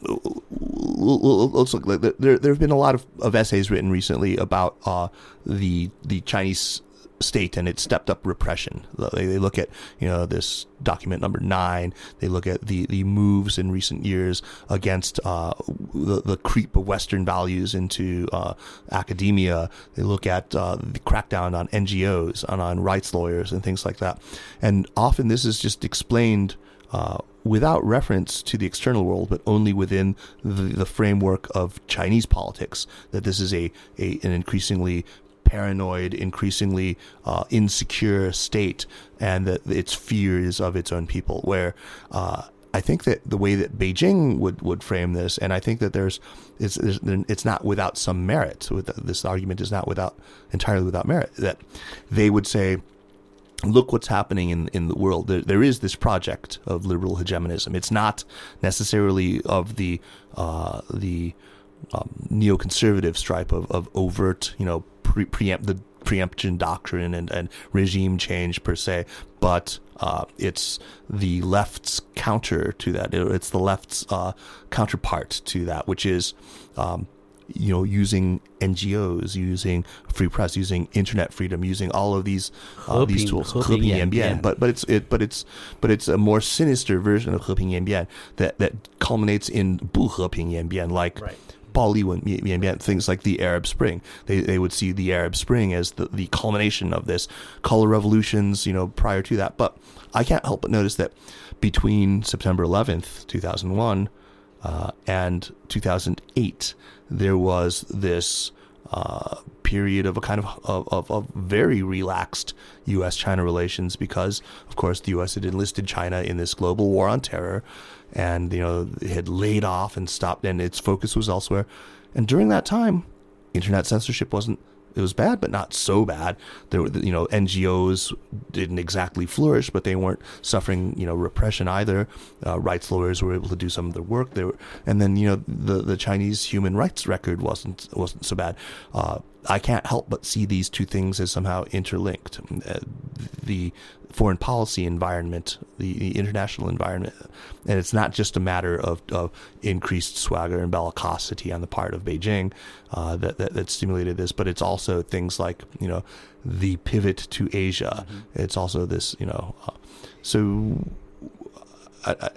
let's look. There there have been a lot of, of essays written recently about uh, the the Chinese state and its stepped up repression. They, they, look at you know this document number nine. They look at the, the moves in recent years against uh, the, the creep of Western values into uh, academia. They look at uh, the crackdown on NGOs, on, on rights lawyers, and things like that. And often this is just explained. Uh, without reference to the external world, but only within the, the, framework of Chinese politics, that this is a, a an increasingly paranoid, increasingly uh, insecure state, and that its fears of its own people. Where uh, I think that the way that Beijing would, would frame this, and I think that there's it's it's not without some merit. With this argument is not without entirely without merit. That they would say look what's happening in in the world. There, there is this project of liberal hegemonism. It's not necessarily of the uh, the um, neoconservative stripe of, of overt, you know, pre- preempt the preemption doctrine and, and regime change per se, but uh, it's the left's counter to that. It's the left's uh, counterpart to that, which is, um, you know, using NGOs, using free press, using internet freedom, using all of these uh, these tools, 和平演变. But but it's it but it's but it's a more sinister version of 和平演变 that that culminates in 不和平演变, like. Right things like the Arab Spring. They, they would see the Arab Spring as the, the culmination of this color revolutions, you know, prior to that. But I can't help but notice that between September 11th, 2001, uh, and 2008, there was this uh, period of a kind of, of, of, of very relaxed U.S. China relations because, of course, the U.S. had enlisted China in this global war on terror and you know it had laid off and stopped, and its focus was elsewhere. And during that time, internet censorship wasn't it was bad, but not so bad. There were, you know, NGOs didn't exactly flourish, but they weren't suffering, you know, repression either. Uh, rights lawyers were able to do some of their work. They were, and then, you know, the the Chinese human rights record wasn't wasn't so bad. Uh, I can't help but see these two things as somehow interlinked. Uh, the foreign policy environment, the, the, international environment, and it's not just a matter of, of increased swagger and bellicosity on the part of Beijing uh, that, that, that stimulated this, but it's also things like you know the pivot to Asia. Mm-hmm. It's also this you know, uh, so. I, I,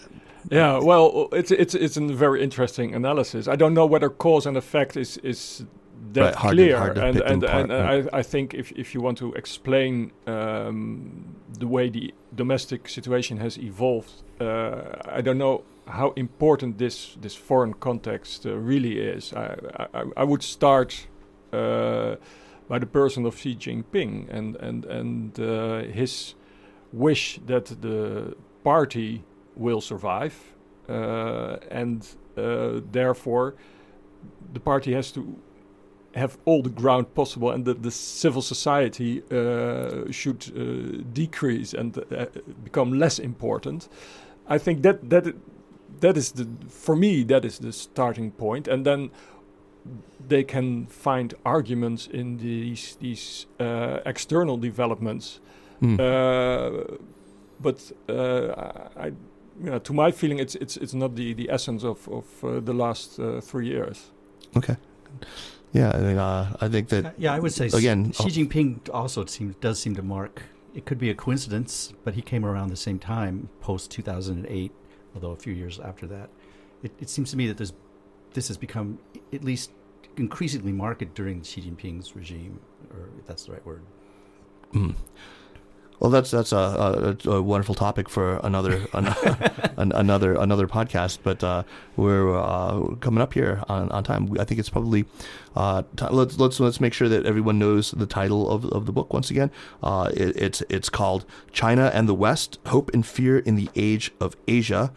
yeah, well, it's it's it's a very interesting analysis. I don't know whether cause and effect is is that right, clear, to, to and and, and, and I, I think if if you want to explain um, the way the domestic situation has evolved, uh, I don't know how important this this foreign context uh, really is. I, I, I would start uh, by the person of Xi Jinping and and and uh, his wish that the party will survive, uh, and uh, therefore the party has to have all the ground possible, and that the civil society uh, should uh, decrease and uh, become less important. I think that that that is the for me that is the starting point, and then they can find arguments in these these uh, external developments. Mm. but I, you know, to my feeling, it's it's it's not the the essence of of the last three years. Okay. Yeah, I think, uh, I think that. Uh, yeah, I would say again. Xi Jinping also seems does seem to mark. It could be a coincidence, but he came around the same time, post two thousand and eight, although a few years after that. It, it seems to me that there's, this has become at least increasingly marked during Xi Jinping's regime, or if that's the right word. Mm. Well, that's that's a, a, a wonderful topic for another an, another another podcast. But uh, we're uh, coming up here on, on time. I think it's probably uh, t- let's let's let's make sure that everyone knows the title of, of the book once again. Uh, it, it's it's called China and the West: Hope and Fear in the Age of Asia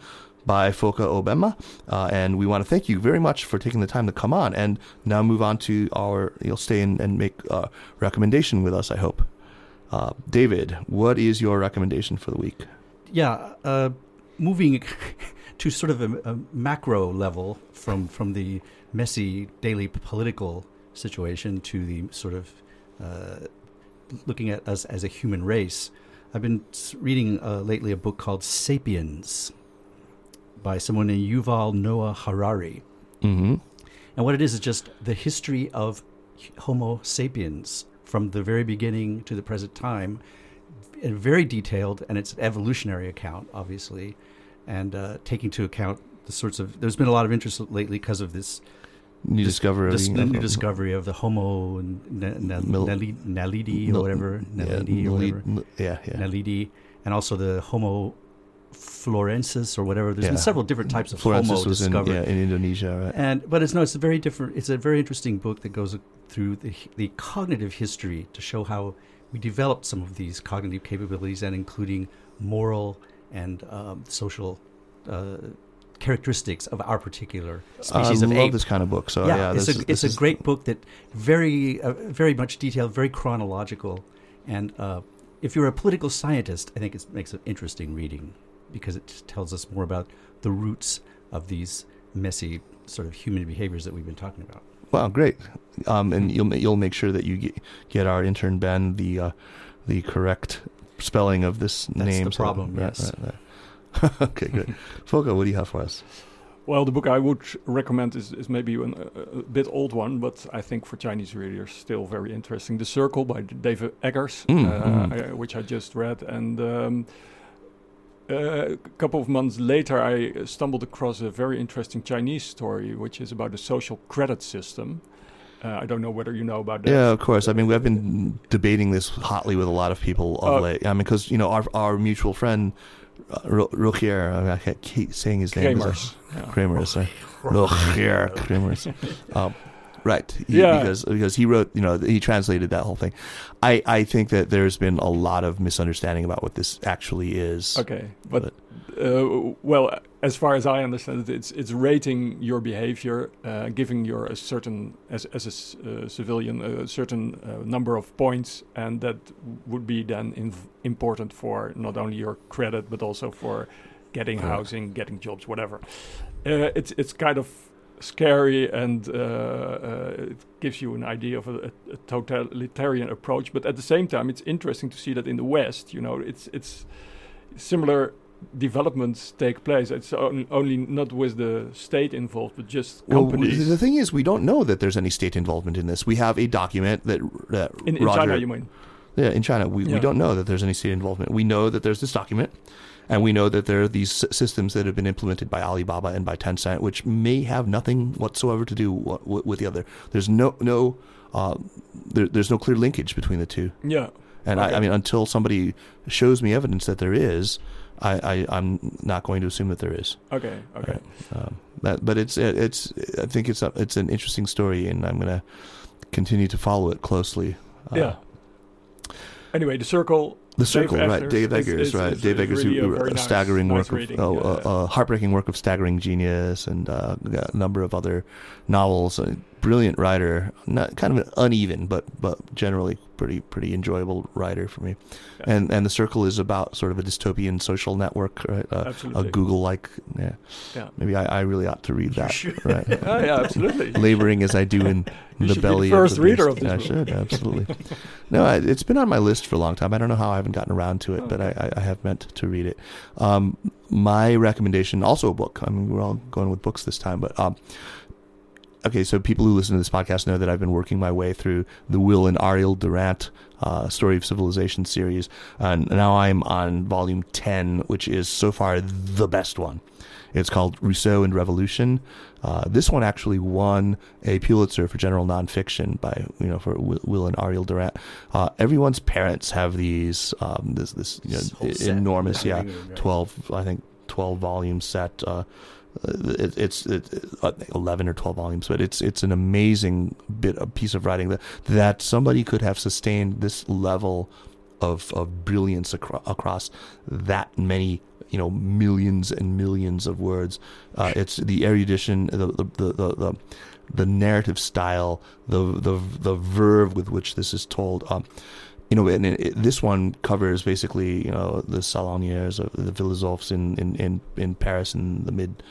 by Fokke Obbema. Uh, and we want to thank you very much for taking the time to come on and now move on to our, you'll stay and, and make a recommendation with us, I hope. Uh, David, what is your recommendation for the week? Yeah, uh, moving to sort of a, a, macro level from from the messy daily political situation to the sort of uh, looking at us as a human race. I've been reading uh, lately a book called *Sapiens* by someone named Yuval Noah Harari. Mm-hmm. And what it is is just the history of Homo sapiens from the very beginning to the present time, very detailed, and it's an evolutionary account, obviously, and uh, taking into account the sorts of. There's been a lot of interest lately because of this new this, discovery, this new discovery of the Homo naledi or whatever, naledi yeah, or whatever, yeah, yeah, naledi, and also the Homo florensis or whatever. There's yeah. been several different types of Florensis Homo was discovered in, yeah, in Indonesia, right? And but it's no, it's a very different. It's a very interesting book that goes through the, the cognitive history to show how we developed some of these cognitive capabilities and including moral and um, social uh, characteristics of our particular species I of love this kind of book. So yeah, yeah it's, a, it's a great book that very uh, very much detailed, very chronological, and uh, if you're a political scientist, I think it makes it interesting reading because it tells us more about the roots of these messy sort of human behaviors that we've been talking about. Wow, great! Um, and you'll you'll make sure that you get, get our intern Ben the uh, the correct spelling of this That's name. the problem. So, yes. Right, right. okay, good. Fokke, what do you have for us? Well, the book I would recommend is, is maybe an, a, a, bit old one, but I think for Chinese readers still very interesting. The Circle by David Eggers, mm, uh, mm. I, which I just read, and um, a couple of months later, I stumbled across a very interesting Chinese story, which is about the social credit system. Uh, I don't know whether you know about that. Yeah, of course. I mean, we've been debating this hotly with a lot of people of uh, late. I mean, because you know, our our mutual friend uh, Rogier, I keep saying his name. Creemers. Creemers. Creemers. Um, Right. He, yeah. Because because he wrote, you know, he translated that whole thing. I I think that there's been a lot of misunderstanding about what this actually is. Okay, but, but uh, well, as far as I understand it, it's it's rating your behavior, uh, giving your a certain as as a uh, civilian a certain uh, number of points, and that would be then important for not only your credit but also for getting housing, getting jobs, whatever. Uh, it's it's kind of scary and uh, uh, it gives you an idea of a, a, totalitarian approach. But at the same time, it's interesting to see that in the West, you know, it's it's similar developments take place. It's on, only not with the state involved, but just companies. Well, the thing is, we don't know that there's any state involvement in this. We have a document that, that in, in Roger, China, you mean? Yeah, in China, we, Yeah. we don't know that there's any state involvement. We know that there's this document, and we know that there are these systems that have been implemented by Alibaba and by Tencent, which may have nothing whatsoever to do with the other. There's no no uh, there, there's no clear linkage between the two. Yeah. And I, Okay. I mean, until somebody shows me evidence that there is, I, I I'm not going to assume that there is. Okay. Okay. Right. Um, that, but it's it, it's I think it's a, it's an interesting story, and I'm gonna continue to follow it closely. Uh, yeah. Anyway, the circle. The Dave Circle, right? Eggers Dave Eggers, is- right? is- Dave Eggers, who a wrote a nice- staggering nice work of, oh, uh, uh, heartbreaking work of staggering genius, and uh, a number of other novels. Brilliant writer, not kind of an uneven, but but generally pretty pretty enjoyable writer for me. Yeah. And and the Circle is about sort of a dystopian social network, right? Uh, a Google like. Yeah, Yeah. maybe I, I really ought to read that. Right. Oh, yeah, absolutely. laboring as I do in You the should be the belly first of the reader beast. of this I book. should absolutely. no, I, it's been on my list for a long time. I don't know how I haven't gotten around to it, but I, I, I have meant to read it. Um, my recommendation, also a book. I mean, we're all going with books this time, but um, okay. So people who listen to this podcast know that I've been working my way through the Will and Ariel Durant uh, Story of Civilization series, and now I'm on volume ten, which is so far the best one. It's called Rousseau and Revolution. Uh, this one actually won a Pulitzer for general nonfiction by you know for Will, and Ariel Durant. Uh, everyone's parents have these um, this this you know, This enormous yeah Right. twelve I think twelve volume set. Uh, it, it's it, eleven or twelve volumes, but it's it's an amazing bit a piece of writing that that somebody could have sustained this level of of brilliance acro- across that many you know millions and millions of words. Uh, it's the erudition, the the, the the the the narrative style, the the the verve with which this is told. Um, you know, and it, this one covers basically you know the salonnières, of the philosophes in in in, in Paris in the mid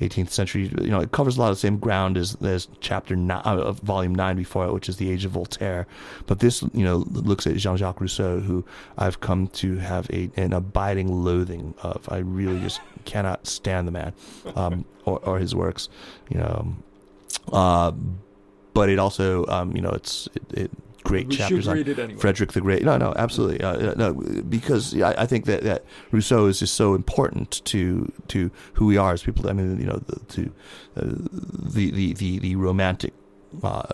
18th century. You know, it covers a lot of the same ground as as chapter nine, uh, of volume nine before it, which is the Age of Voltaire. But this, you know, looks at Jean-Jacques Rousseau, who I've come to have a an abiding loathing of. I really just cannot stand the man, um, or or his works. You know, uh, but it also, um, you know, it's it, it great we chapters on anyway. Frederick the Great. No, no, absolutely. Uh, no, because I, I think that, that Rousseau is just so important to to who we are as people. I mean, you know, the, to uh, the, the the the romantic. Uh,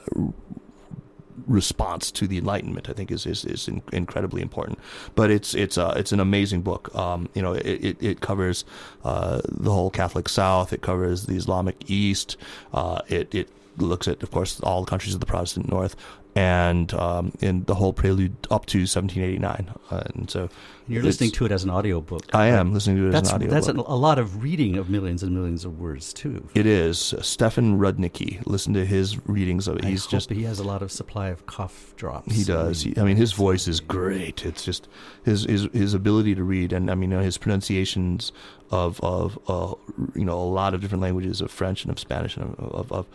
response to the Enlightenment, I think, is is, is in, incredibly important. But it's it's uh, it's an amazing book. Um, you know, it it, it covers uh, the whole Catholic South. It covers the Islamic East. Uh, it it looks at, of course, all the countries of the Protestant North, and um, in the whole prelude up to 1789. Uh, and so You're listening to it as an audiobook. I am listening to it That's as an audio. that's a, a lot of reading of millions and millions of words too. It is Stefan Rudnicki. Listen to his readings of it. I He's just he has a lot of supply of cough drops. He does. He, I mean, his voice is great. It's just his his his ability to read, and I mean, you know, his pronunciations of of uh, you know a lot of different languages of French and of Spanish and of, of, of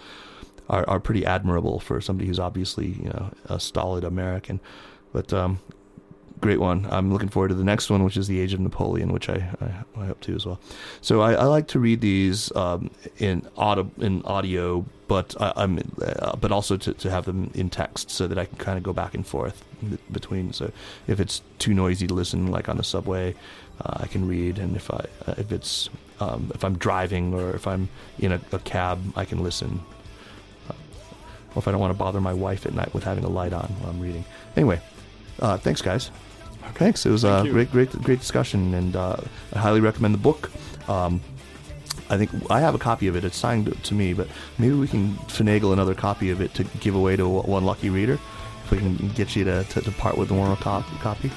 are are pretty admirable for somebody who's obviously you know a stolid American. But um, great one. I'm looking forward to the next one, which is the Age of Napoleon, which I I, I hope to as well. So I, I like to read these um, in audio in audio, but I, I'm uh, but also to, to have them in text so that I can kind of go back and forth between. So if it's too noisy to listen, like on the subway, uh, I can read, and if I uh, if it's um, if I'm driving or if I'm in a, a cab, I can listen. Uh, or if I don't want to bother my wife at night with having a light on while I'm reading. Anyway, uh, thanks guys. Thanks. It was a Thank you. great, great, great discussion, and uh, I highly recommend the book. Um, I think I have a copy of it. It's signed to me, but maybe we can finagle another copy of it to give away to one lucky reader. If we can get you to, to, to part with one more cop- copy,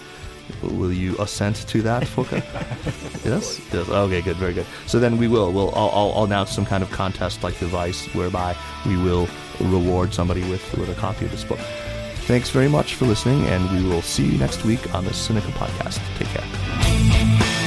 will you assent to that, Fokke? yes. Yes. Okay. Good. Very good. So then we will. We'll. I'll, I'll, I'll announce some kind of contest-like device whereby we will reward somebody with with a copy of this book. Thanks very much for listening, and we will see you next week on the Sinica podcast. Take care.